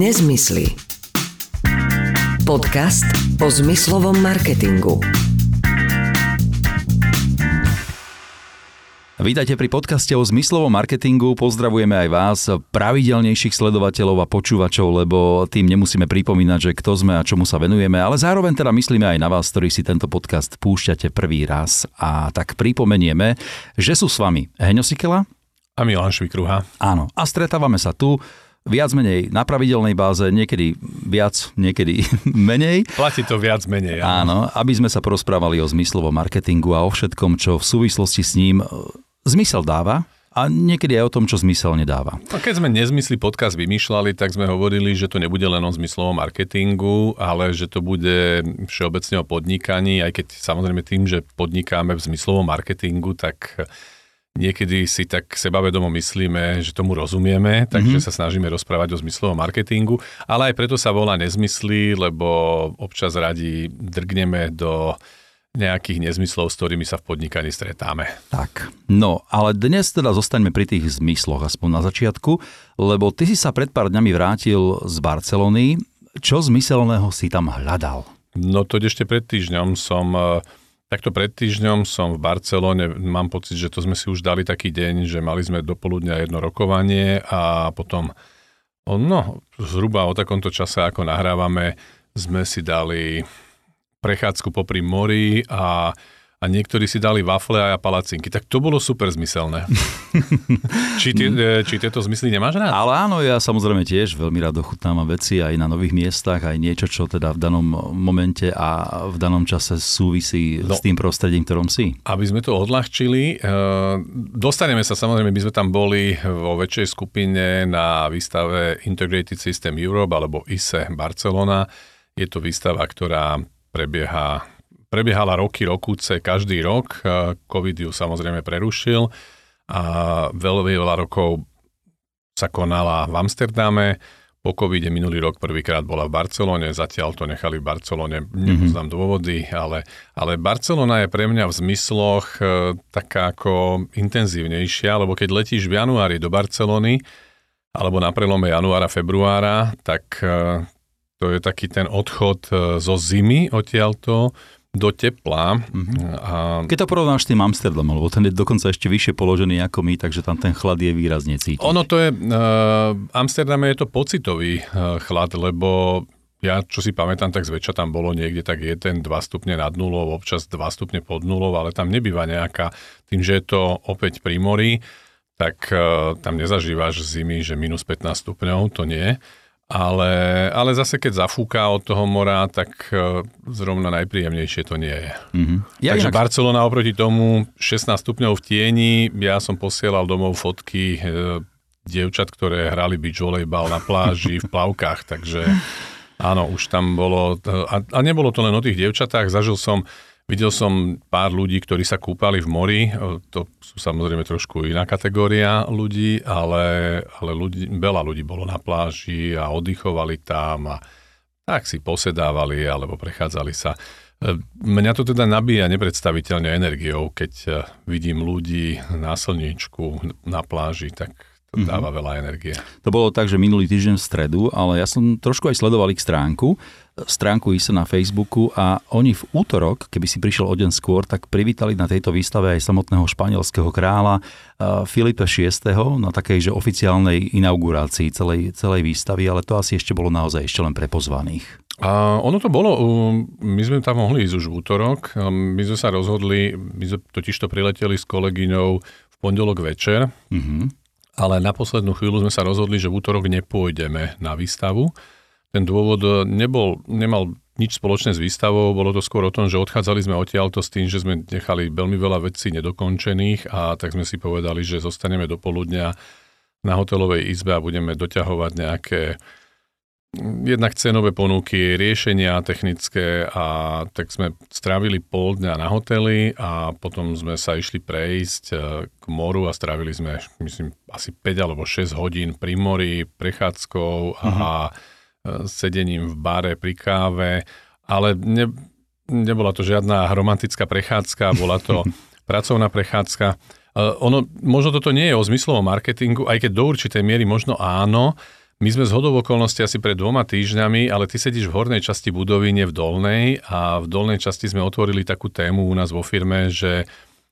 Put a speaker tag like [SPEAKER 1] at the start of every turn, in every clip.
[SPEAKER 1] Nezmysly. Podcast o zmyslovom marketingu.
[SPEAKER 2] Vítajte pri podcaste o zmyslovom marketingu. Pozdravujeme aj vás, pravidelnejších sledovateľov a počúvačov, lebo tým nemusíme pripomínať, že kto sme a čomu sa venujeme, ale zároveň teda myslíme aj na vás, ktorí si tento podcast púšťate prvý raz. A tak pripomenieme, že sú s vami Heňo Sikela
[SPEAKER 3] a Milan Švikruha.
[SPEAKER 2] Áno, a stretávame sa tu viac menej na pravidelnej báze, niekedy viac, niekedy menej.
[SPEAKER 3] Platí to viac menej.
[SPEAKER 2] Áno. áno, aby sme sa porozprávali o zmyslovom marketingu a o všetkom, čo v súvislosti s ním zmysel dáva a niekedy aj o tom, čo zmysel nedáva.
[SPEAKER 3] A keď sme nezmysli podcast vymýšľali, tak sme hovorili, že to nebude len o zmyslovom marketingu, ale že to bude všeobecne o podnikaní, aj keď samozrejme tým, že podnikáme v zmyslovom marketingu, tak niekedy si tak sebavedomo myslíme, že tomu rozumieme, takže mm-hmm. sa snažíme rozprávať o zmyslovom marketingu, ale aj preto sa volá nezmysly, lebo občas radi drgneme do nejakých nezmyslov, s ktorými sa v podnikaní stretáme.
[SPEAKER 2] Tak, no ale dnes teda zostaňme pri tých zmysloch, aspoň na začiatku, lebo ty si sa pred pár dňami vrátil z Barcelony. Čo zmyselného si tam hľadal?
[SPEAKER 3] No to ešte pred týždňom som, e, takto pred týždňom som v Barcelone, mám pocit, že to sme si už dali taký deň, že mali sme dopoludňa jedno rokovanie a potom, no zhruba o takomto čase, ako nahrávame, sme si dali prechádzku popri mori a, a niektorí si dali wafle a palacinky. Tak to bolo super zmyselné. či, tie, e, či tieto zmysly nemáš rád?
[SPEAKER 2] Ale áno, ja samozrejme tiež veľmi rád ochutnám veci aj na nových miestach, aj niečo, čo teda v danom momente a v danom čase súvisí no, s tým prostredím, ktorom si.
[SPEAKER 3] Aby sme to odľahčili, e, dostaneme sa samozrejme, my sme tam boli vo väčšej skupine na výstave Integrated System Europe alebo ISE Barcelona. Je to výstava, ktorá prebieha, prebiehala roky, rokúce, každý rok. COVID ju samozrejme prerušil a veľmi veľa rokov sa konala v Amsterdame. Po covide minulý rok prvýkrát bola v Barcelone, zatiaľ to nechali v Barcelone, nepoznám mm-hmm. dôvody, ale, ale Barcelona je pre mňa v zmysloch e, taká ako intenzívnejšia, lebo keď letíš v januári do Barcelony, alebo na prelome januára, februára, tak e, to je taký ten odchod e, zo zimy odtiaľto do tepla. Mm-hmm.
[SPEAKER 2] A... Keď to porovnáš s tým Amsterdamom, lebo ten je dokonca ešte vyššie položený ako my, takže tam ten chlad je výrazne cítiť.
[SPEAKER 3] Ono to je, uh, Amsterdame je to pocitový uh, chlad, lebo ja, čo si pamätám, tak zväčša tam bolo niekde tak 1-2 stupne nad nulou, občas 2 stupne pod nulou, ale tam nebýva nejaká, tým, že je to opäť pri mori, tak uh, tam nezažívaš zimy, že minus 15 stupňov, to nie. Ale, ale zase keď zafúka od toho mora, tak e, zrovna najpríjemnejšie to nie je. Mm-hmm. Ja Takže inak... Barcelona oproti tomu 16 stupňov v tieni, ja som posielal domov fotky e, dievčat, ktoré hrali beach volejbal na pláži v plavkách, takže áno, už tam bolo, a, a nebolo to len o tých dievčatách, zažil som Videl som pár ľudí, ktorí sa kúpali v mori, to sú samozrejme trošku iná kategória ľudí, ale, ale ľudí, veľa ľudí bolo na pláži a oddychovali tam a tak si posedávali alebo prechádzali sa. E, mňa to teda nabíja nepredstaviteľne energiou, keď e, vidím ľudí na slniečku, na pláži, tak to mm-hmm. dáva veľa energie.
[SPEAKER 2] To bolo tak, že minulý týždeň v stredu, ale ja som trošku aj sledoval ich stránku stránku ISA na Facebooku a oni v útorok, keby si prišiel o deň skôr, tak privítali na tejto výstave aj samotného španielského kráľa eh, Filipe VI. na takej že oficiálnej inaugurácii celej, celej výstavy, ale to asi ešte bolo naozaj ešte len pre pozvaných.
[SPEAKER 3] A ono to bolo, my sme tam mohli ísť už v útorok, my sme sa rozhodli, my sme totiž to prileteli s kolegyňou v pondelok večer, mm-hmm. ale na poslednú chvíľu sme sa rozhodli, že v útorok nepôjdeme na výstavu, ten dôvod e, nebol, nemal nič spoločné s výstavou, bolo to skôr o tom, že odchádzali sme odtiaľto s tým, že sme nechali veľmi veľa vecí nedokončených a tak sme si povedali, že zostaneme do poludnia na hotelovej izbe a budeme doťahovať nejaké jednak cenové ponuky, riešenia technické a tak sme strávili pol dňa na hoteli a potom sme sa išli prejsť e, k moru a strávili sme, myslím, asi 5 alebo 6 hodín pri mori, prechádzkou a uh-huh sedením v bare pri káve, ale ne, nebola to žiadna romantická prechádzka, bola to pracovná prechádzka. Uh, ono, možno toto nie je o zmyslovom marketingu, aj keď do určitej miery možno áno. My sme z hodov okolností asi pred dvoma týždňami, ale ty sedíš v hornej časti budovy, nie v dolnej a v dolnej časti sme otvorili takú tému u nás vo firme, že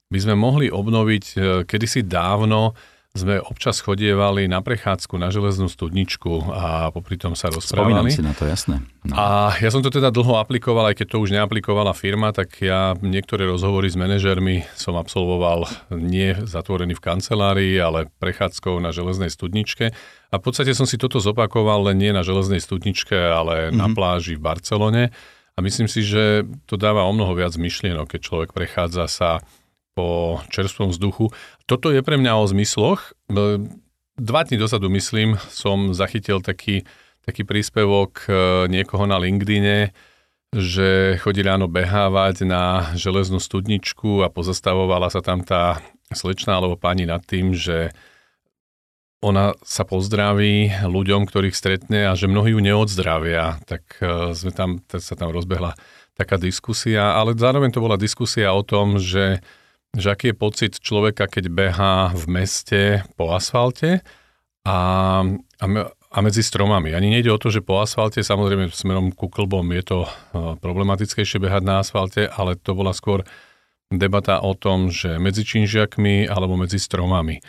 [SPEAKER 3] by sme mohli obnoviť e, kedysi dávno sme občas chodievali na prechádzku na železnú studničku a popri tom sa rozprávali.
[SPEAKER 2] Spomínam si na to, jasné.
[SPEAKER 3] No. A ja som to teda dlho aplikoval, aj keď to už neaplikovala firma, tak ja niektoré rozhovory s manažermi som absolvoval nie zatvorený v kancelárii, ale prechádzkou na železnej studničke. A v podstate som si toto zopakoval len nie na železnej studničke, ale mm-hmm. na pláži v Barcelone. A myslím si, že to dáva o mnoho viac myšlienok, keď človek prechádza sa po čerstvom vzduchu. Toto je pre mňa o zmysloch. Dva dní dozadu, myslím, som zachytil taký, taký príspevok e, niekoho na LinkedIne, že chodí ráno behávať na železnú studničku a pozastavovala sa tam tá slečná alebo pani nad tým, že ona sa pozdraví ľuďom, ktorých stretne a že mnohí ju neodzdravia. Tak e, sme tam, sa tam rozbehla taká diskusia, ale zároveň to bola diskusia o tom, že že aký je pocit človeka, keď behá v meste po asfalte a, a, a medzi stromami. Ani nejde o to, že po asfalte, samozrejme smerom ku klbom je to e, problematickejšie behať na asfalte, ale to bola skôr debata o tom, že medzi činžiakmi alebo medzi stromami.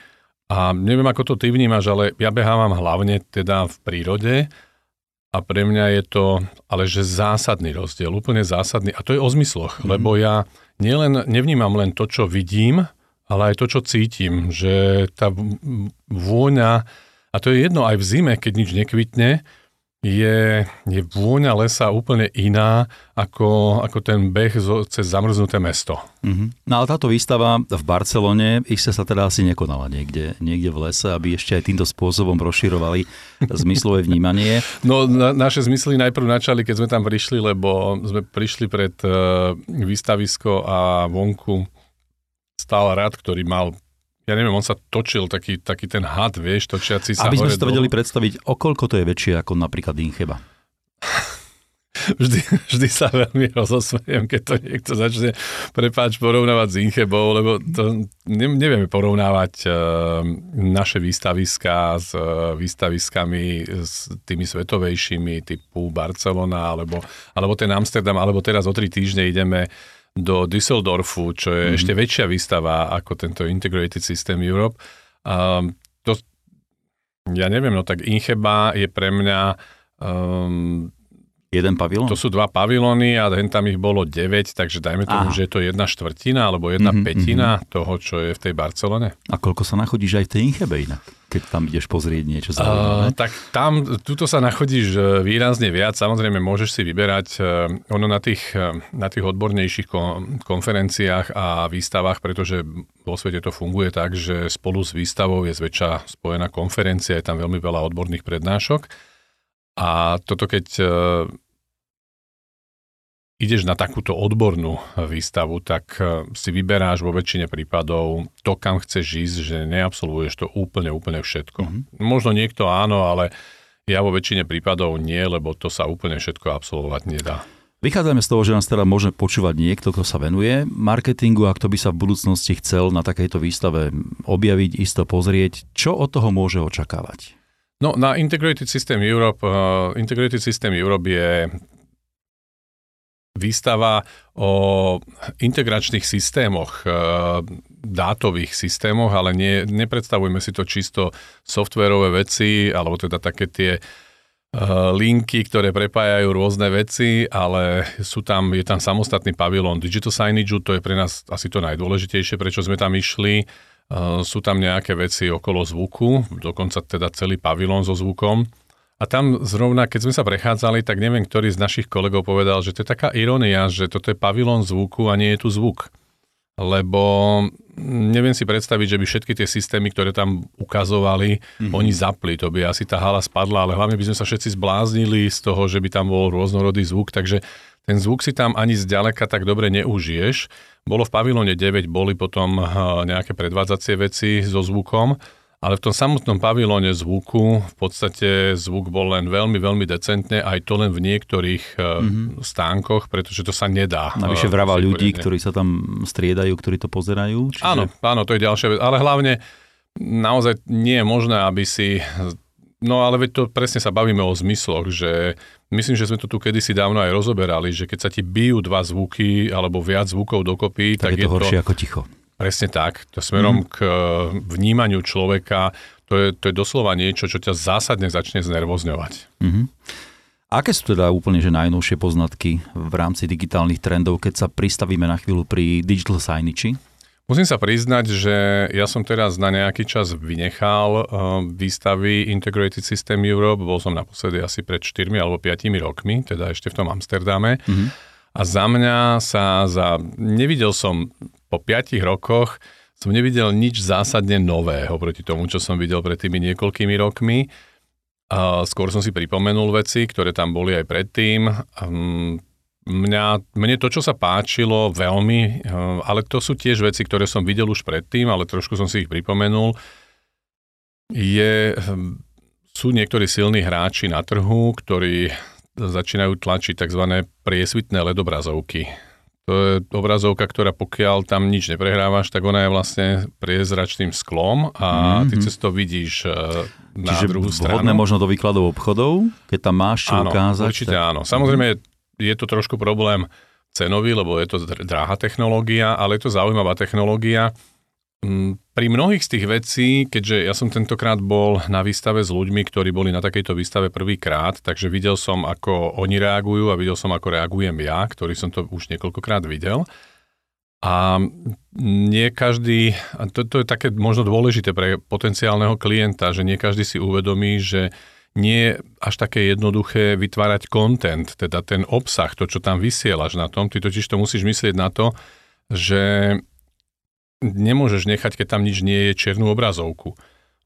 [SPEAKER 3] A neviem, ako to ty vnímaš, ale ja behávam hlavne teda v prírode a pre mňa je to ale že zásadný rozdiel, úplne zásadný. A to je o zmysloch, mm-hmm. lebo ja nielen, nevnímam len to, čo vidím, ale aj to, čo cítim, že tá vôňa, a to je jedno aj v zime, keď nič nekvitne, je, je vôňa lesa úplne iná ako, ako ten beh zo, cez zamrznuté mesto.
[SPEAKER 2] Mm-hmm. No ale táto výstava v Barcelone, iste sa teda asi nekonala niekde, niekde v lese, aby ešte aj týmto spôsobom rozširovali zmyslové vnímanie.
[SPEAKER 3] No na, naše zmysly najprv načali, keď sme tam prišli, lebo sme prišli pred uh, výstavisko a vonku stál rad, ktorý mal ja neviem, on sa točil, taký, taký ten had, vieš, točiaci sa
[SPEAKER 2] Aby sme si to vedeli predstaviť, okoľko to je väčšie ako napríklad Incheba.
[SPEAKER 3] Vždy, vždy sa veľmi rozosmejem, keď to niekto začne, prepáč, porovnávať s Inchebou, lebo to ne, nevieme porovnávať uh, naše výstaviská s uh, výstaviskami s tými svetovejšími typu Barcelona, alebo, alebo ten Amsterdam, alebo teraz o tri týždne ideme do Düsseldorfu, čo je mm-hmm. ešte väčšia výstava ako tento Integrated System Europe. Um, to, ja neviem, no tak Incheba je pre mňa um,
[SPEAKER 2] Jeden pavilón?
[SPEAKER 3] To sú dva pavilóny a tam ich bolo 9, takže dajme tomu, Aha. že je to jedna štvrtina alebo jedna mm-hmm, petina mm-hmm. toho, čo je v tej Barcelone.
[SPEAKER 2] A koľko sa nachodíš aj v tej Inchebe inak? keď tam ideš pozrieť niečo zaujímavé?
[SPEAKER 3] Uh, tak tam, tuto sa nachodíš e, výrazne viac. Samozrejme, môžeš si vyberať uh, ono na tých, uh, na tých odbornejších kon, konferenciách a výstavách, pretože vo svete to funguje tak, že spolu s výstavou je zväčša spojená konferencia, je tam veľmi veľa odborných prednášok. A toto keď uh, ideš na takúto odbornú výstavu, tak e, si vyberáš vo väčšine prípadov to, kam chceš ísť, že neabsolvuješ to úplne, úplne všetko. Mm-hmm. Možno niekto áno, ale ja vo väčšine prípadov nie, lebo to sa úplne všetko absolvovať nedá.
[SPEAKER 2] Vychádzame z toho, že nás teda môže počúvať niekto, kto sa venuje marketingu a kto by sa v budúcnosti chcel na takejto výstave objaviť, isto pozrieť. Čo od toho môže očakávať?
[SPEAKER 3] No, na Integrated System Europe, uh, Integrated System Europe je výstava o integračných systémoch, e, dátových systémoch, ale nie, nepredstavujme si to čisto softverové veci, alebo teda také tie e, linky, ktoré prepájajú rôzne veci, ale sú tam, je tam samostatný pavilón Digital Signage, to je pre nás asi to najdôležitejšie, prečo sme tam išli. E, sú tam nejaké veci okolo zvuku, dokonca teda celý pavilón so zvukom. A tam zrovna, keď sme sa prechádzali, tak neviem, ktorý z našich kolegov povedal, že to je taká ironia, že toto je pavilón zvuku a nie je tu zvuk. Lebo neviem si predstaviť, že by všetky tie systémy, ktoré tam ukazovali, mm-hmm. oni zapli. To by asi tá hala spadla, ale hlavne by sme sa všetci zbláznili z toho, že by tam bol rôznorodý zvuk, takže ten zvuk si tam ani zďaleka tak dobre neužiješ. Bolo v pavilóne 9, boli potom nejaké predvádzacie veci so zvukom, ale v tom samotnom pavilóne zvuku v podstate zvuk bol len veľmi, veľmi decentne, aj to len v niektorých mm-hmm. stánkoch, pretože to sa nedá.
[SPEAKER 2] Navyše eh, vrava ľudí, ktorí sa tam striedajú, ktorí to pozerajú.
[SPEAKER 3] Čiže... Áno, áno, to je ďalšia vec. Ale hlavne naozaj nie je možné, aby si No ale veď to presne sa bavíme o zmysloch, že myslím, že sme to tu kedysi dávno aj rozoberali, že keď sa ti bijú dva zvuky alebo viac zvukov dokopy,
[SPEAKER 2] tak,
[SPEAKER 3] tak
[SPEAKER 2] je to horšie ako ticho.
[SPEAKER 3] Presne tak. To smerom mm. k eh, vnímaniu človeka, to je, to je doslova niečo, čo ťa zásadne začne znervozňovať.
[SPEAKER 2] Mm-hmm. Aké sú teda úplne že najnovšie poznatky v rámci digitálnych trendov, keď sa pristavíme na chvíľu pri digital signage'i?
[SPEAKER 3] Musím sa priznať, že ja som teraz na nejaký čas vynechal uh, výstavy Integrated System Europe, bol som naposledy asi pred 4 alebo 5 rokmi, teda ešte v tom Amsterdame. Mm-hmm. A za mňa sa za... Nevidel som po 5 rokoch, som nevidel nič zásadne nového proti tomu, čo som videl pred tými niekoľkými rokmi. Skôr som si pripomenul veci, ktoré tam boli aj predtým. Mňa, mne to, čo sa páčilo veľmi, eh, ale to sú tiež veci, ktoré som videl už predtým, ale trošku som si ich pripomenul, je, hm, sú niektorí silní hráči na trhu, ktorí začínajú tlačiť tzv. priesvitné LED obrazovky. To je obrazovka, ktorá pokiaľ tam nič neprehrávaš, tak ona je vlastne priezračným sklom a ty mm-hmm. cez to vidíš eh, na
[SPEAKER 2] Čiže
[SPEAKER 3] druhú stranu.
[SPEAKER 2] vhodné možno do výkladov obchodov, keď tam máš čo
[SPEAKER 3] áno,
[SPEAKER 2] ukázať.
[SPEAKER 3] určite tak... áno. Samozrejme, je to trošku problém cenový, lebo je to drahá technológia, ale je to zaujímavá technológia. Mm, pri mnohých z tých vecí, keďže ja som tentokrát bol na výstave s ľuďmi, ktorí boli na takejto výstave prvýkrát, takže videl som, ako oni reagujú a videl som, ako reagujem ja, ktorý som to už niekoľkokrát videl. A nie každý, a to, to je také možno dôležité pre potenciálneho klienta, že nie každý si uvedomí, že nie je až také jednoduché vytvárať content, teda ten obsah, to, čo tam vysielaš na tom. Ty totiž to musíš myslieť na to, že nemôžeš nechať, keď tam nič nie je, černú obrazovku.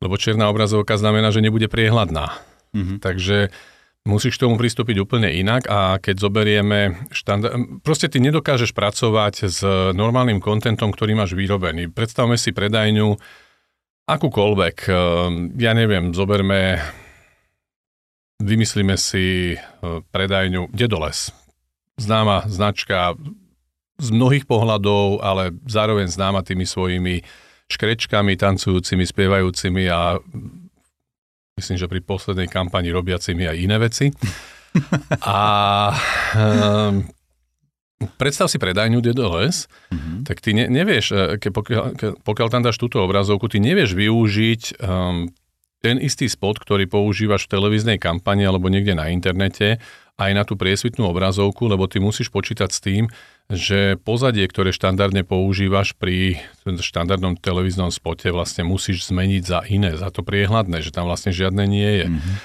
[SPEAKER 3] Lebo černá obrazovka znamená, že nebude priehľadná. Mm-hmm. Takže musíš k tomu pristúpiť úplne inak a keď zoberieme štandard... Proste ty nedokážeš pracovať s normálnym kontentom, ktorý máš vyrobený. Predstavme si predajňu akúkoľvek. Ehm, ja neviem, zoberme vymyslíme si e, predajňu Dedoles. Známa značka z mnohých pohľadov, ale zároveň známa tými svojimi škrečkami, tancujúcimi, spievajúcimi a myslím, že pri poslednej kampani robiacimi aj iné veci. A um, predstav si predajňu Dedoles, mm-hmm. tak ty ne, nevieš, e, ke, pokiaľ, ke, pokiaľ tam dáš túto obrazovku, ty nevieš využiť um, ten istý spot, ktorý používaš v televíznej kampani alebo niekde na internete, aj na tú priesvitnú obrazovku, lebo ty musíš počítať s tým, že pozadie, ktoré štandardne používaš pri štandardnom televíznom spote, vlastne musíš zmeniť za iné, za to priehľadné, že tam vlastne žiadne nie je. Mm-hmm.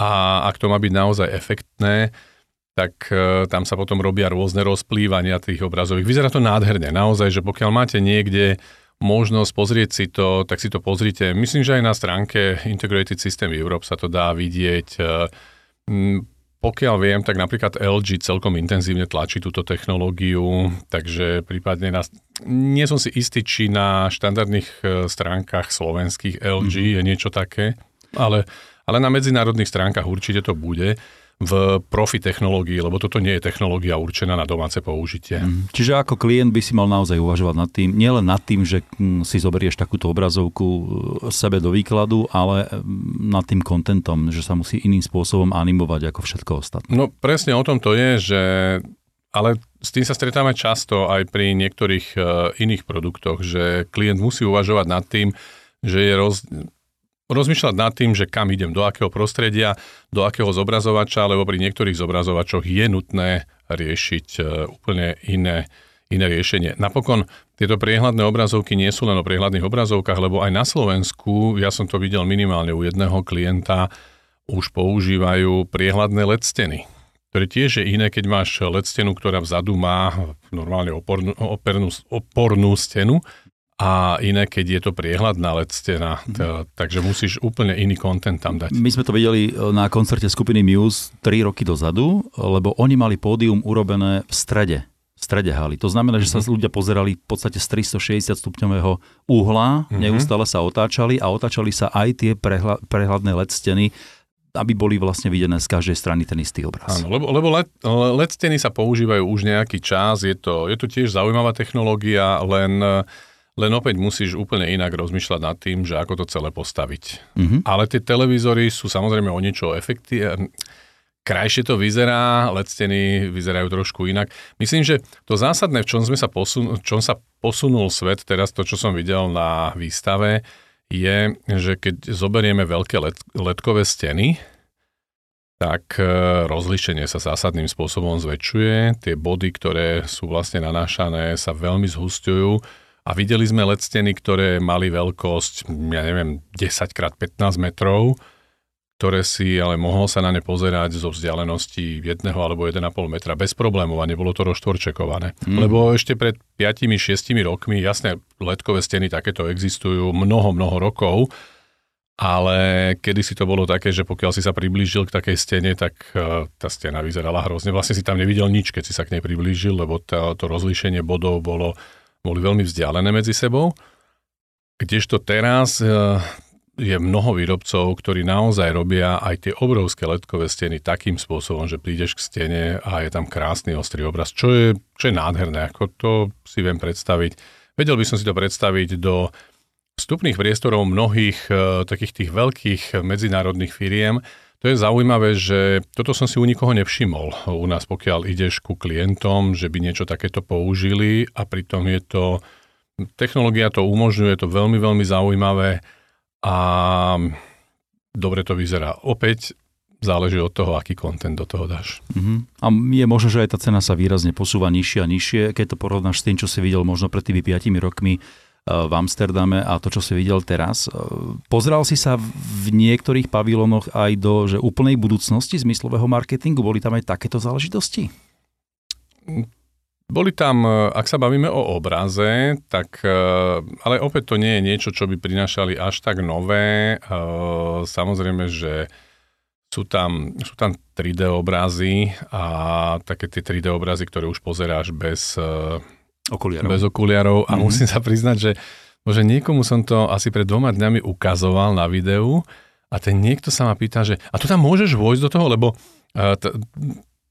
[SPEAKER 3] A ak to má byť naozaj efektné, tak e, tam sa potom robia rôzne rozplývania tých obrazových. Vyzerá to nádherne, naozaj, že pokiaľ máte niekde možnosť pozrieť si to, tak si to pozrite. Myslím, že aj na stránke Integrated System Europe sa to dá vidieť. E, pokiaľ viem, tak napríklad LG celkom intenzívne tlačí túto technológiu, takže prípadne na, nie som si istý, či na štandardných e, stránkach slovenských LG mm. je niečo také, ale, ale na medzinárodných stránkach určite to bude v profi technológii, lebo toto nie je technológia určená na domáce použitie. Mm.
[SPEAKER 2] Čiže ako klient by si mal naozaj uvažovať nad tým, nielen nad tým, že mm, si zoberieš takúto obrazovku e, sebe do výkladu, ale mm, nad tým kontentom, že sa musí iným spôsobom animovať ako všetko ostatné.
[SPEAKER 3] No presne o tom to je, že ale s tým sa stretáme často aj pri niektorých uh, iných produktoch, že klient musí uvažovať nad tým, že je roz, rozmýšľať nad tým, že kam idem, do akého prostredia, do akého zobrazovača, lebo pri niektorých zobrazovačoch je nutné riešiť e, úplne iné, iné riešenie. Napokon tieto priehľadné obrazovky nie sú len o priehľadných obrazovkách, lebo aj na Slovensku, ja som to videl minimálne u jedného klienta, už používajú priehľadné LED steny ktoré tiež je iné, keď máš LED stenu, ktorá vzadu má normálne opornú, opornú, opornú stenu a iné, keď je to priehľadná LED stena, mm. takže musíš úplne iný kontent tam dať.
[SPEAKER 2] My sme to videli e, na koncerte skupiny Muse 3 roky dozadu, lebo oni mali pódium urobené v strede v strede haly. To znamená, že sa mm-hmm. ľudia pozerali v podstate z 360 stupňového uhla, mm-hmm. neustále sa otáčali a otáčali sa aj tie prehľa, prehľadné LED steny, aby boli vlastne videné z každej strany ten istý obraz.
[SPEAKER 3] Áno, lebo, lebo LED, LED steny sa používajú už nejaký čas, je to, je to tiež zaujímavá technológia, len len opäť musíš úplne inak rozmýšľať nad tým, že ako to celé postaviť.
[SPEAKER 2] Mhm.
[SPEAKER 3] Ale tie televízory sú samozrejme o niečo efekty, krajšie to vyzerá, LED steny vyzerajú trošku inak. Myslím, že to zásadné, v čom, sme sa posun- čom sa posunul svet, teraz to, čo som videl na výstave, je, že keď zoberieme veľké LED, ledkové steny, tak e, rozlišenie sa zásadným spôsobom zväčšuje. Tie body, ktoré sú vlastne nanášané, sa veľmi zhustujú a videli sme LED steny, ktoré mali veľkosť, ja neviem, 10x15 metrov, ktoré si, ale mohol sa na ne pozerať zo vzdialenosti jedného alebo 1,5 metra bez problémov a nebolo to roštvorčekované. Mm. Lebo ešte pred 5-6 rokmi, jasne, letkové steny takéto existujú mnoho, mnoho rokov, ale kedy si to bolo také, že pokiaľ si sa priblížil k takej stene, tak uh, tá stena vyzerala hrozne. Vlastne si tam nevidel nič, keď si sa k nej priblížil, lebo to, to rozlíšenie bodov bolo, boli veľmi vzdialené medzi sebou. Kdežto teraz uh, je mnoho výrobcov, ktorí naozaj robia aj tie obrovské letkové steny takým spôsobom, že prídeš k stene a je tam krásny ostrý obraz, čo je, čo je nádherné, ako to si viem predstaviť. Vedel by som si to predstaviť do vstupných priestorov mnohých e, takých tých veľkých medzinárodných firiem. To je zaujímavé, že toto som si u nikoho nevšimol. U nás, pokiaľ ideš ku klientom, že by niečo takéto použili a pritom je to, technológia to umožňuje, je to veľmi, veľmi zaujímavé a dobre to vyzerá. Opäť záleží od toho, aký kontent do toho dáš.
[SPEAKER 2] Uh-huh. A je možné, že aj tá cena sa výrazne posúva nižšie a nižšie, keď to porovnáš s tým, čo si videl možno pred tými 5 rokmi v Amsterdame a to, čo si videl teraz. Eh, Pozral si sa v niektorých pavilónoch aj do že úplnej budúcnosti zmyslového marketingu? Boli tam aj takéto záležitosti?
[SPEAKER 3] Boli tam, e, ak sa bavíme o obraze, tak, e, ale opäť to nie je niečo, čo by prinašali až tak nové. E, samozrejme, že sú tam, sú tam 3D obrazy a také tie 3D obrazy, ktoré už pozeráš bez
[SPEAKER 2] okuliarov,
[SPEAKER 3] bez okuliarov. a mm-hmm. musím sa priznať, že že niekomu som to asi pred dvoma dňami ukazoval na videu a ten niekto sa ma pýta, že a tu tam môžeš vojsť do toho, lebo t-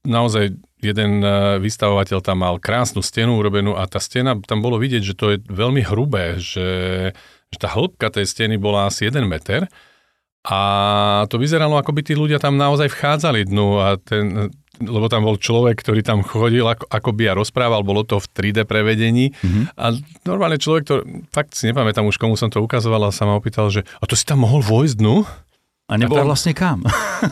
[SPEAKER 3] naozaj jeden e, vystavovateľ tam mal krásnu stenu urobenú a tá stena, tam bolo vidieť, že to je veľmi hrubé, že, že tá hĺbka tej steny bola asi 1 meter a to vyzeralo, ako by tí ľudia tam naozaj vchádzali dnu a ten, lebo tam bol človek, ktorý tam chodil, ako, ako by ja rozprával, bolo to v 3D prevedení mm-hmm. a normálne človek, to, fakt si nepamätám už komu som to ukazoval a sa ma opýtal, že a to si tam mohol vojsť dnu?
[SPEAKER 2] A nebolo a tam, vlastne kam.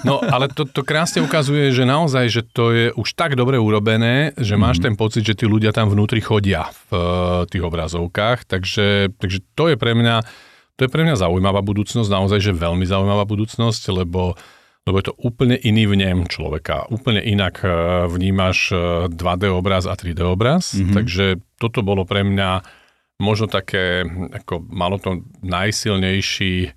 [SPEAKER 3] No, ale to, to krásne ukazuje, že naozaj, že to je už tak dobre urobené, že máš mm. ten pocit, že tí ľudia tam vnútri chodia v uh, tých obrazovkách, takže, takže to je pre mňa to je pre mňa zaujímavá budúcnosť, naozaj, že veľmi zaujímavá budúcnosť, lebo, lebo je to úplne iný vnem človeka. Úplne inak uh, vnímaš 2D e, obraz a 3D obraz, mm-hmm. takže toto bolo pre mňa možno také, ako malo to najsilnejší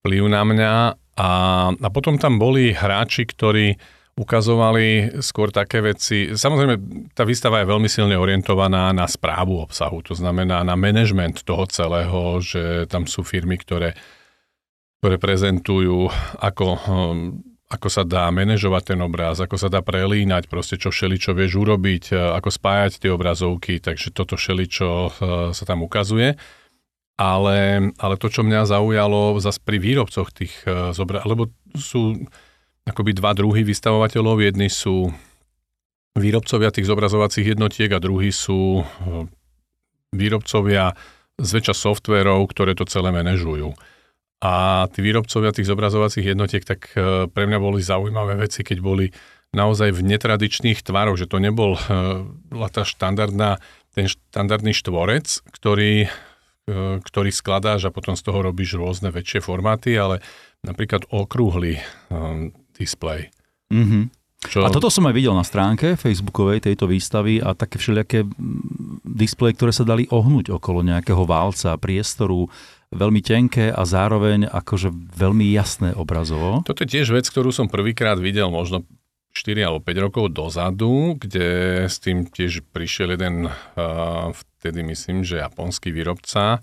[SPEAKER 3] vplyv na mňa a, a potom tam boli hráči, ktorí ukazovali skôr také veci. Samozrejme, tá výstava je veľmi silne orientovaná na správu obsahu, to znamená na management toho celého, že tam sú firmy, ktoré, ktoré prezentujú, ako, hm, ako sa dá manažovať ten obraz, ako sa dá prelínať, proste čo všeličo vieš urobiť, ako spájať tie obrazovky, takže toto všeličo hm, sa tam ukazuje ale, ale to, čo mňa zaujalo zase pri výrobcoch tých uh, zobra- lebo sú akoby dva druhy vystavovateľov. Jedni sú výrobcovia tých zobrazovacích jednotiek a druhí sú výrobcovia zväčša softverov, ktoré to celé manažujú. A tí výrobcovia tých zobrazovacích jednotiek, tak uh, pre mňa boli zaujímavé veci, keď boli naozaj v netradičných tvaroch, že to nebol uh, tá štandardná, ten štandardný štvorec, ktorý E, ktorý skladáš a potom z toho robíš rôzne väčšie formáty, ale napríklad okrúhly um, display.
[SPEAKER 2] Mm-hmm. Čo... A toto som aj videl na stránke facebookovej tejto výstavy a také všelijaké displeje, ktoré sa dali ohnúť okolo nejakého válca, priestoru, veľmi tenké a zároveň akože veľmi jasné obrazovo.
[SPEAKER 3] Toto je tiež vec, ktorú som prvýkrát videl možno 4 alebo 5 rokov dozadu, kde s tým tiež prišiel jeden, vtedy myslím, že japonský výrobca,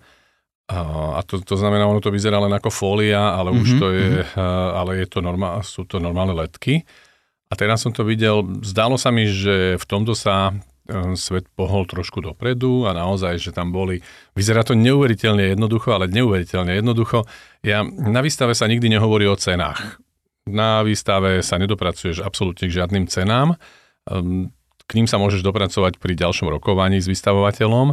[SPEAKER 3] a to, to znamená, ono to vyzerá len ako fólia, ale mm-hmm, už mhm, to je, mm-hmm. ale je to normál, sú to normálne letky. A teraz som to videl, zdalo sa mi, že v tomto sa svet pohol trošku dopredu a naozaj, že tam boli, vyzerá to neuveriteľne jednoducho, ale neuveriteľne jednoducho. Ja, na výstave sa nikdy nehovorí o cenách. Na výstave sa nedopracuješ absolútne k žiadnym cenám. Ehm, k ním sa môžeš dopracovať pri ďalšom rokovaní s vystavovateľom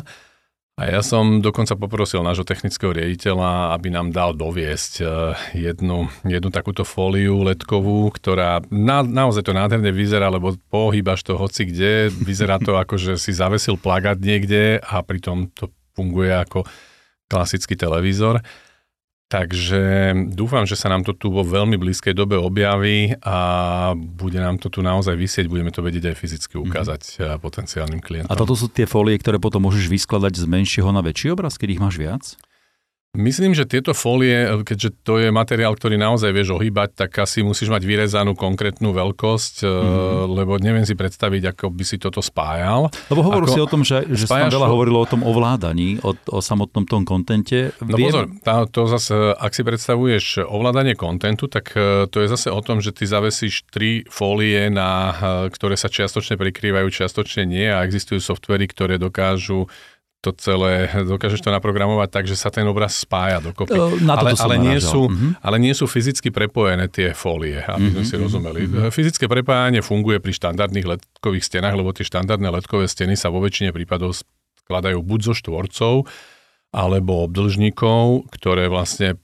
[SPEAKER 3] a ja som dokonca poprosil nášho technického riaditeľa, aby nám dal doviesť e, jednu, jednu takúto fóliu letkovú, ktorá na, naozaj to nádherne vyzerá, lebo pohýbaš to hoci kde, vyzerá to ako, že si zavesil plagát niekde a pritom to funguje ako klasický televízor. Takže dúfam, že sa nám to tu vo veľmi blízkej dobe objaví a bude nám to tu naozaj vysieť, budeme to vedieť aj fyzicky mhm. ukázať mm-hmm. potenciálnym klientom.
[SPEAKER 2] A toto sú tie fólie, ktoré potom môžeš vyskladať z menšieho na väčší obraz, keď ich máš viac?
[SPEAKER 3] Myslím, že tieto fólie, keďže to je materiál, ktorý naozaj vieš ohýbať, tak asi musíš mať vyrezanú konkrétnu veľkosť, mm. lebo neviem si predstaviť, ako by si toto spájal.
[SPEAKER 2] Lebo hovoril si o tom, že, že sa veľa hovorilo o tom ovládaní, o, o samotnom tom kontente.
[SPEAKER 3] No Viem... pozor, tá, to zase, ak si predstavuješ ovládanie kontentu, tak e, to je zase o tom, že ty zavesíš tri fólie, na, e, ktoré sa čiastočne prikrývajú, čiastočne nie a existujú softvery, ktoré dokážu to celé, dokážeš to naprogramovať tak, že sa ten obraz spája dokopy.
[SPEAKER 2] Na ale,
[SPEAKER 3] ale, nie sú, mm-hmm. ale nie sú fyzicky prepojené tie fólie, aby mm-hmm. sme si mhm, rozumeli. Mm-hmm. Fyzické prepájanie funguje pri štandardných letkových stenách, lebo tie štandardné letkové steny sa vo väčšine prípadov skladajú buď zo štvorcov, alebo obdlžníkov, ktoré vlastne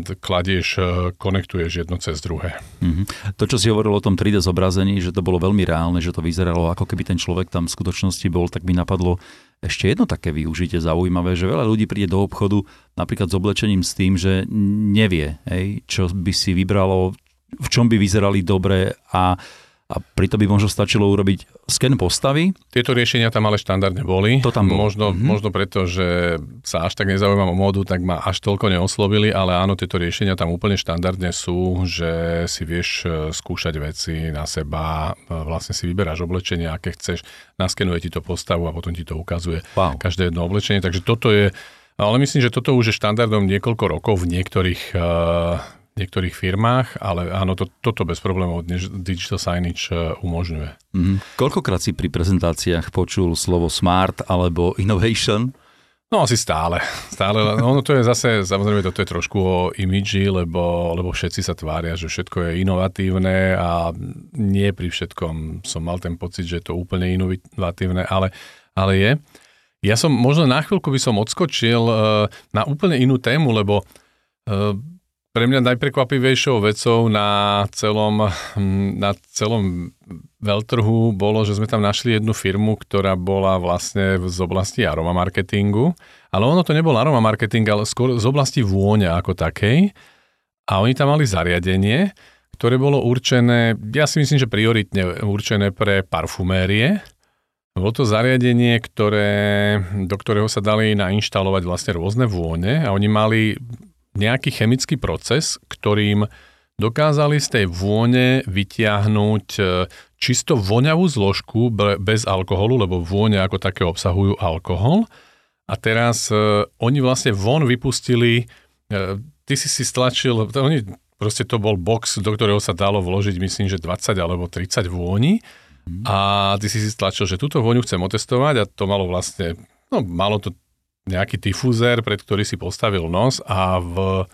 [SPEAKER 3] kladieš, e, konektuješ jedno cez druhé.
[SPEAKER 2] Mm-hmm. To, čo si hovoril o tom 3D zobrazení, že to bolo veľmi reálne, že to vyzeralo ako keby ten človek tam v skutočnosti bol, tak mi napadlo ešte jedno také využitie zaujímavé, že veľa ľudí príde do obchodu napríklad s oblečením s tým, že nevie, hej, čo by si vybralo, v čom by vyzerali dobre a a pritom by možno stačilo urobiť sken postavy.
[SPEAKER 3] Tieto riešenia tam ale štandardne boli.
[SPEAKER 2] To tam bolo.
[SPEAKER 3] Možno, mm-hmm. možno preto, že sa až tak nezaujímam o módu, tak ma až toľko neoslovili, ale áno, tieto riešenia tam úplne štandardne sú, že si vieš e, skúšať veci na seba, e, vlastne si vyberáš oblečenie, aké chceš, naskenuje ti to postavu a potom ti to ukazuje wow. každé jedno oblečenie. Takže toto je, ale myslím, že toto už je štandardom niekoľko rokov v niektorých uh, niektorých firmách, ale áno, to, toto bez problémov Digital Signage e, umožňuje.
[SPEAKER 2] Mm-hmm. Koľkokrát si pri prezentáciách počul slovo smart alebo innovation?
[SPEAKER 3] No asi stále. stále. No, no to je zase, samozrejme, toto je trošku o imidži, lebo, lebo všetci sa tvária, že všetko je inovatívne a nie pri všetkom som mal ten pocit, že je to úplne inovatívne, ale, ale je. Ja som možno na chvíľku by som odskočil uh, na úplne inú tému, lebo uh, pre mňa najprekvapivejšou vecou na celom, na celom veľtrhu bolo, že sme tam našli jednu firmu, ktorá bola vlastne z oblasti aroma marketingu, ale ono to nebol aroma marketing, ale skôr z oblasti vôňa ako takej. A oni tam mali zariadenie, ktoré bolo určené, ja si myslím, že prioritne určené pre parfumérie. Bolo to zariadenie, ktoré, do ktorého sa dali nainštalovať vlastne rôzne vône a oni mali nejaký chemický proces, ktorým dokázali z tej vône vytiahnuť e, čisto voňavú zložku bez alkoholu, lebo vône ako také obsahujú alkohol. A teraz uh, oni vlastne von vypustili, uh, ty si si stlačil, oni, proste to bol box, do ktorého sa dalo vložiť, myslím, že 20 alebo 30 vôni. Mm. A ty si si stlačil, že túto vôňu chcem otestovať a to malo vlastne, no malo to nejaký difuzér, pred ktorý si postavil nos a v,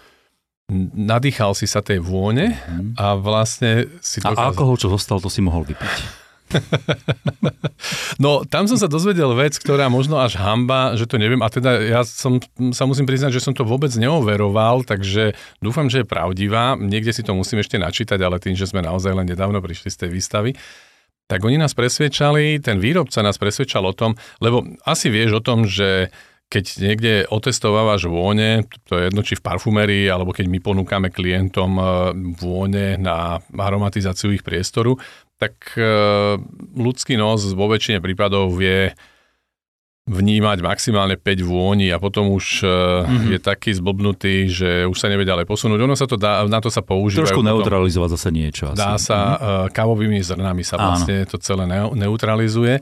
[SPEAKER 3] nadýchal si sa tej vône mhm. a vlastne si...
[SPEAKER 2] A dokázal... alkohol, čo zostal, to si mohol vypiť.
[SPEAKER 3] no, tam som sa dozvedel vec, ktorá možno až hamba, že to neviem. A teda ja som, sa musím priznať, že som to vôbec neoveroval, takže dúfam, že je pravdivá. Niekde si to musím ešte načítať, ale tým, že sme naozaj len nedávno prišli z tej výstavy, tak oni nás presvedčali, ten výrobca nás presvedčal o tom, lebo asi vieš o tom, že keď niekde otestovávaš vône, to je jedno či v parfumerii, alebo keď my ponúkame klientom e, vône na aromatizáciu ich priestoru, tak e, ľudský nos vo väčšine prípadov vie vnímať maximálne 5 vôni a potom už mm-hmm. je taký zblbnutý, že už sa nevie ďalej posunúť. Ono sa to dá, na to sa používa.
[SPEAKER 2] Trošku neutralizovať zase niečo.
[SPEAKER 3] Asi. Dá sa, mm-hmm. kávovými zrnami sa vlastne Áno. to celé neutralizuje.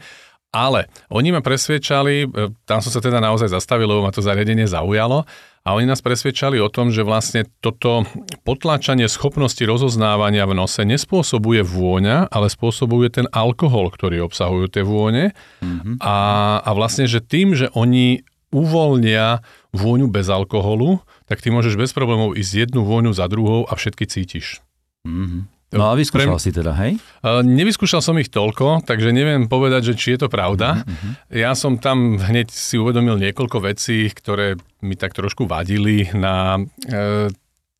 [SPEAKER 3] Ale oni ma presviečali, e, tam som sa teda naozaj zastavil, lebo ma to zariadenie zaujalo A oni nás presvedčali o tom, že vlastne toto potláčanie schopnosti rozoznávania v nose nespôsobuje vôňa, ale spôsobuje ten alkohol, ktorý obsahujú tie vône. Mm-hmm. A, a vlastne, že tým, že oni uvoľnia vôňu bez alkoholu, tak ty môžeš bez problémov ísť jednu vôňu za druhou a všetky cítiš.
[SPEAKER 2] Mm-hmm. No a vyskúšal Pre... si teda, hej?
[SPEAKER 3] Uh, nevyskúšal som ich toľko, takže neviem povedať, že či je to pravda. Uh-huh. Ja som tam hneď si uvedomil niekoľko vecí, ktoré mi tak trošku vadili na uh,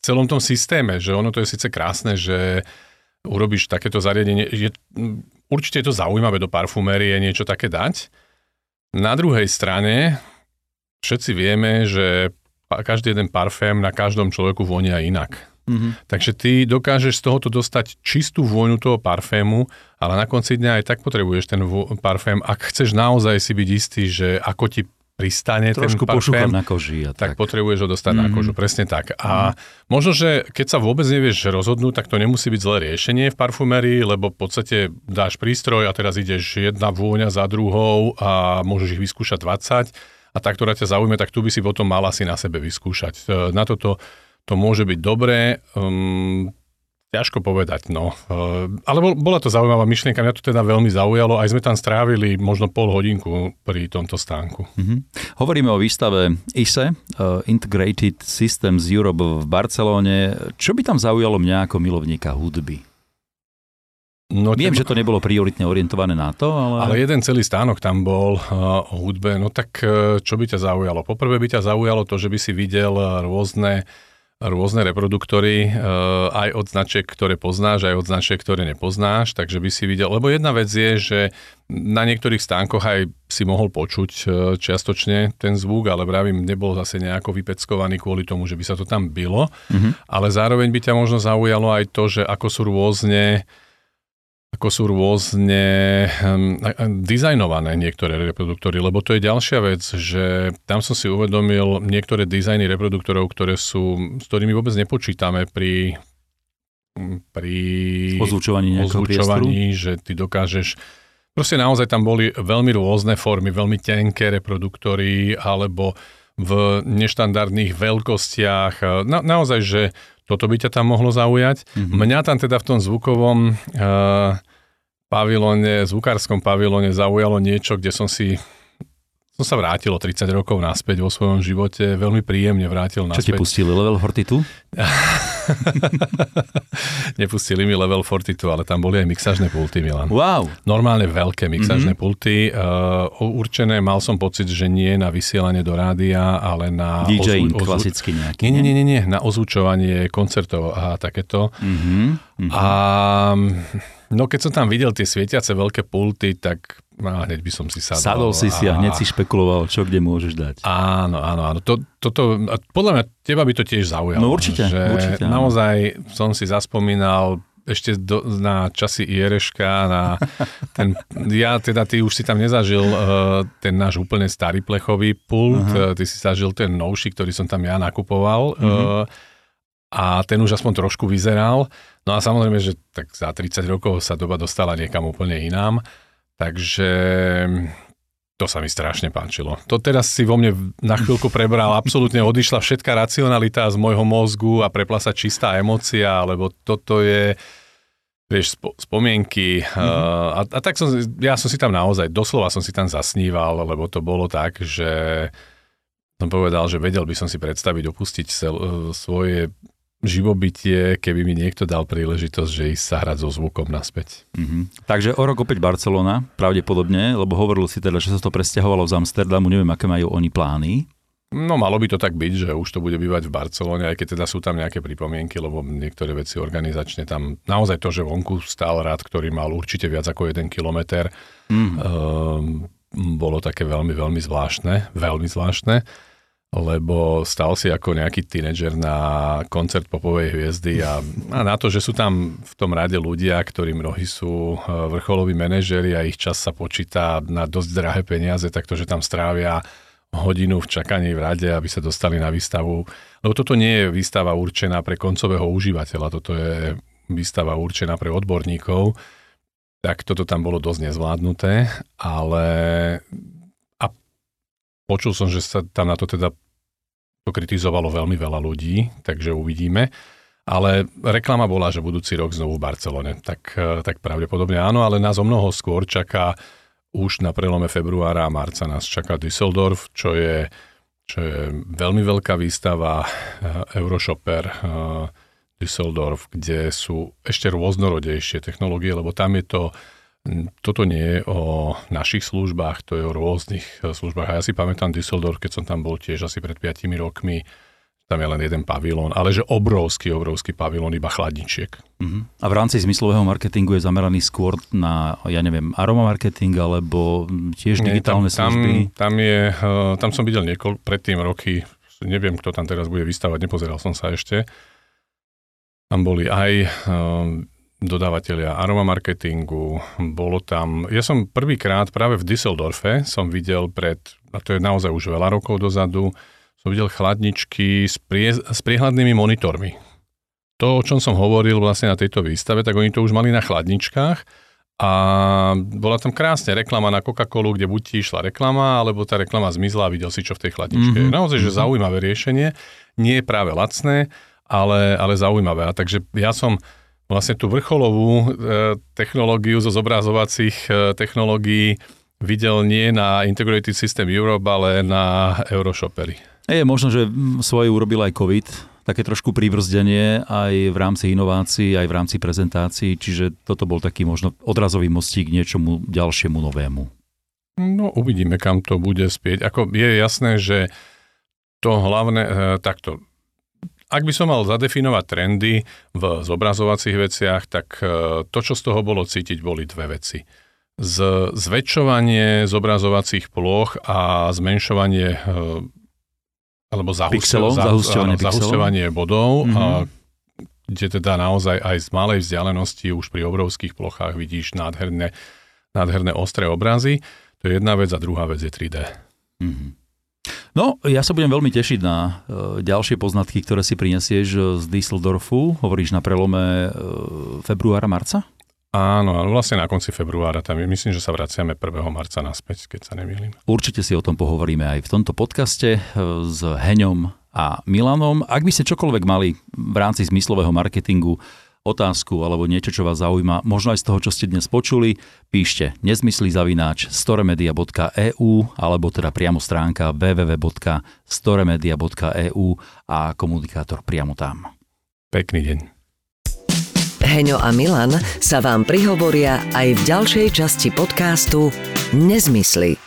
[SPEAKER 3] celom tom systéme, že ono to je síce krásne, že urobíš takéto zariadenie, je, určite je to zaujímavé do parfumérie niečo také dať. Na druhej strane všetci vieme, že každý jeden parfém na každom človeku vonia inak. Mm-hmm. Takže ty dokážeš z tohoto dostať čistú vôňu toho parfému, ale na konci dňa aj tak potrebuješ ten parfém, ak chceš naozaj si byť istý, že ako ti pristane
[SPEAKER 2] Trošku
[SPEAKER 3] ten parfém,
[SPEAKER 2] na koži. A
[SPEAKER 3] tak. tak potrebuješ ho dostať mm-hmm. na kožu, presne tak. A mm-hmm. možno, že keď sa vôbec nevieš rozhodnúť, tak to nemusí byť zlé riešenie v parfumerii, lebo v podstate dáš prístroj a teraz ideš jedna vôňa za druhou a môžeš ich vyskúšať 20 a tá, ktorá ťa zaujme, tak tu by si potom mala si na sebe vyskúšať. E, na toto to môže byť dobré. Um, ťažko povedať, no. Uh, ale bol, bola to zaujímavá myšlienka, mňa to teda veľmi zaujalo. Aj sme tam strávili možno pol hodinku pri tomto stánku.
[SPEAKER 2] Mm-hmm. Hovoríme o výstave ISE, uh, Integrated Systems Europe v Barcelóne. Čo by tam zaujalo mňa ako milovníka hudby? No, Viem, že to nebolo prioritne orientované na to, ale...
[SPEAKER 3] Ale jeden celý stánok tam bol uh, o hudbe. No tak uh, čo by ťa zaujalo? Poprvé by ťa zaujalo to, že by si videl rôzne rôzne reproduktory, eh, aj od značiek, ktoré poznáš, aj od značiek, ktoré nepoznáš, takže by si videl, lebo jedna vec je, že na niektorých stánkoch aj si mohol počuť eh, čiastočne ten zvuk, ale vravím, nebol zase nejako vypeckovaný kvôli tomu, že by sa to tam bylo, mm-hmm. ale zároveň by ťa možno zaujalo aj to, že ako sú rôzne ako sú rôzne hm, dizajnované niektoré reproduktory, lebo to je ďalšia vec, že tam som si uvedomil niektoré dizajny reproduktorov, ktoré sú, s ktorými vôbec nepočítame pri pri
[SPEAKER 2] ozvučovaní,
[SPEAKER 3] ozvučovaní že ty dokážeš Proste naozaj tam boli veľmi rôzne formy, veľmi tenké reproduktory alebo v neštandardných veľkostiach. Na, naozaj, že toto by ťa tam mohlo zaujať. Mm-hmm. Mňa tam teda v tom zvukovom uh, pavilone, zvukárskom pavilone zaujalo niečo, kde som si som sa vrátil o 30 rokov naspäť vo svojom živote, veľmi príjemne vrátil naspäť.
[SPEAKER 2] Čo ti pustili, Level 42?
[SPEAKER 3] Nepustili mi Level 42, ale tam boli aj mixažné pulty, Milan.
[SPEAKER 2] Wow.
[SPEAKER 3] Normálne veľké mixažné mm-hmm. pulty, uh, určené, mal som pocit, že nie na vysielanie do rádia, ale na...
[SPEAKER 2] DJ ozvu- klasicky nejaký.
[SPEAKER 3] Nie, nie, nie, nie, na ozvučovanie koncertov a takéto. Mm-hmm. A No keď som tam videl tie svietiace veľké pulty, tak a hneď by som si sadol.
[SPEAKER 2] Sadol si si a hneď si špekuloval, čo kde môžeš dať.
[SPEAKER 3] Áno, áno, áno. To, toto, podľa mňa teba by to tiež zaujalo.
[SPEAKER 2] No určite,
[SPEAKER 3] že
[SPEAKER 2] určite.
[SPEAKER 3] Naozaj som si zaspomínal ešte do, na časy Iereška, na ten, ja teda, ty už si tam nezažil uh, ten náš úplne starý plechový pult, uh-huh. ty si zažil ten novší, ktorý som tam ja nakupoval. Uh-huh. Uh, a ten už aspoň trošku vyzeral. No a samozrejme, že tak za 30 rokov sa doba dostala niekam úplne inám, takže to sa mi strašne páčilo. To teraz si vo mne na chvíľku prebral, absolútne odišla všetká racionalita z môjho mozgu a prepla sa čistá emocia, lebo toto je vieš, spo, spomienky. Mm-hmm. A, a tak som, ja som si tam naozaj, doslova som si tam zasníval, lebo to bolo tak, že som povedal, že vedel by som si predstaviť opustiť sel, uh, svoje živobytie, keby mi niekto dal príležitosť, že ísť sa hrať so zvukom naspäť.
[SPEAKER 2] Mm-hmm. Takže o rok opäť Barcelona, pravdepodobne, lebo hovoril si teda, že sa to presťahovalo z Amsterdamu, neviem, aké majú oni plány.
[SPEAKER 3] No malo by to tak byť, že už to bude bývať v Barcelone, aj keď teda sú tam nejaké pripomienky, lebo niektoré veci organizačne tam, naozaj to, že vonku stál rád, ktorý mal určite viac ako jeden kilometr, mm. um, bolo také veľmi, veľmi zvláštne, veľmi zvláštne lebo stal si ako nejaký tínedžer na koncert popovej hviezdy a, a na to, že sú tam v tom rade ľudia, ktorí mnohí sú e, vrcholoví manažeri a ich čas sa počíta na dosť drahé peniaze, tak to, že tam strávia hodinu v čakaní v rade, aby sa dostali na výstavu. Lebo toto nie je výstava určená pre koncového užívateľa, toto je výstava určená pre odborníkov, tak toto tam bolo dosť nezvládnuté, ale Počul som, že sa tam na to teda To kritizovalo veľmi veľa ľudí, takže uvidíme. Ale reklama bola, že budúci rok znovu v Barcelone. Tak, e, tak pravdepodobne áno, ale nás o mnoho skôr čaká už na prelome februára a marca nás čaká Düsseldorf, čo je, čo je veľmi veľká výstava e, Euroshopper e, Düsseldorf, kde sú ešte rôznorodejšie technológie, lebo tam je to toto nie je o našich službách, to je o rôznych službách. A ja si pamätám Düsseldorf, keď som tam bol tiež asi pred 5 rokmi, tam je len jeden pavilón, ale že obrovský, obrovský pavilón iba chladničiek.
[SPEAKER 2] Uh-huh. A v rámci zmyslového marketingu je zameraný skôr na, ja neviem, aroma marketing alebo tiež digitálne Nie, tam, služby?
[SPEAKER 3] Tam, tam, je, eh, tam som videl niekoľko, predtým roky, neviem, kto tam teraz bude vystávať, nepozeral som sa ešte. Tam boli aj eh, dodávateľia aroma marketingu, bolo tam, ja som prvýkrát práve v Düsseldorfe som videl pred, a to je naozaj už veľa rokov dozadu, som videl chladničky s, prie, s priehľadnými monitormi. To, o čom som hovoril vlastne na tejto výstave, tak oni to už mali na chladničkách a bola tam krásne reklama na Coca-Colu, kde buď ti išla reklama, alebo tá reklama zmizla a videl si, čo v tej chladničke mm-hmm. Naozaj, že mhm. zaujímavé riešenie. Nie je práve lacné, ale, ale zaujímavé. A takže ja som vlastne tú vrcholovú e, technológiu zo zobrazovacích e, technológií videl nie na Integrated System Europe, ale na Euroshopery.
[SPEAKER 2] Je možno, že svoje urobil aj COVID, také trošku príbrzdenie aj v rámci inovácií, aj v rámci prezentácií, čiže toto bol taký možno odrazový mostík k niečomu ďalšiemu novému.
[SPEAKER 3] No uvidíme, kam to bude spieť. Ako je jasné, že to hlavné, e, takto, ak by som mal zadefinovať trendy v zobrazovacích veciach, tak e, to, čo z toho bolo cítiť, boli dve veci. Z, zväčšovanie zobrazovacích ploch a zmenšovanie e, alebo
[SPEAKER 2] zahusťovanie,
[SPEAKER 3] zahusťovanie bodov, mm-hmm. a, kde teda naozaj aj z malej vzdialenosti už pri obrovských plochách vidíš nádherné, nádherné ostré obrazy. To je jedna vec a druhá vec je 3D. Mm-hmm.
[SPEAKER 2] No, ja sa budem veľmi tešiť na uh, ďalšie poznatky, ktoré si prinesieš e, z Düsseldorfu. Hovoríš na prelome uh, februára, marca?
[SPEAKER 3] Áno, ale vlastne na konci februára, tam myslím, že sa vraciame 1. marca naspäť, keď sa nemýlim.
[SPEAKER 2] Určite si o tom pohovoríme aj v tomto podcaste s Heňom a Milanom. Ak by ste čokoľvek mali v rámci zmyslového marketingu otázku alebo niečo, čo vás zaujíma, možno aj z toho, čo ste dnes počuli, píšte nezmysly zavináč storemedia.eu alebo teda priamo stránka www.storemedia.eu a komunikátor priamo tam.
[SPEAKER 3] Pekný deň.
[SPEAKER 1] Heňo a Milan sa vám prihovoria aj v ďalšej časti podcastu Nezmysly.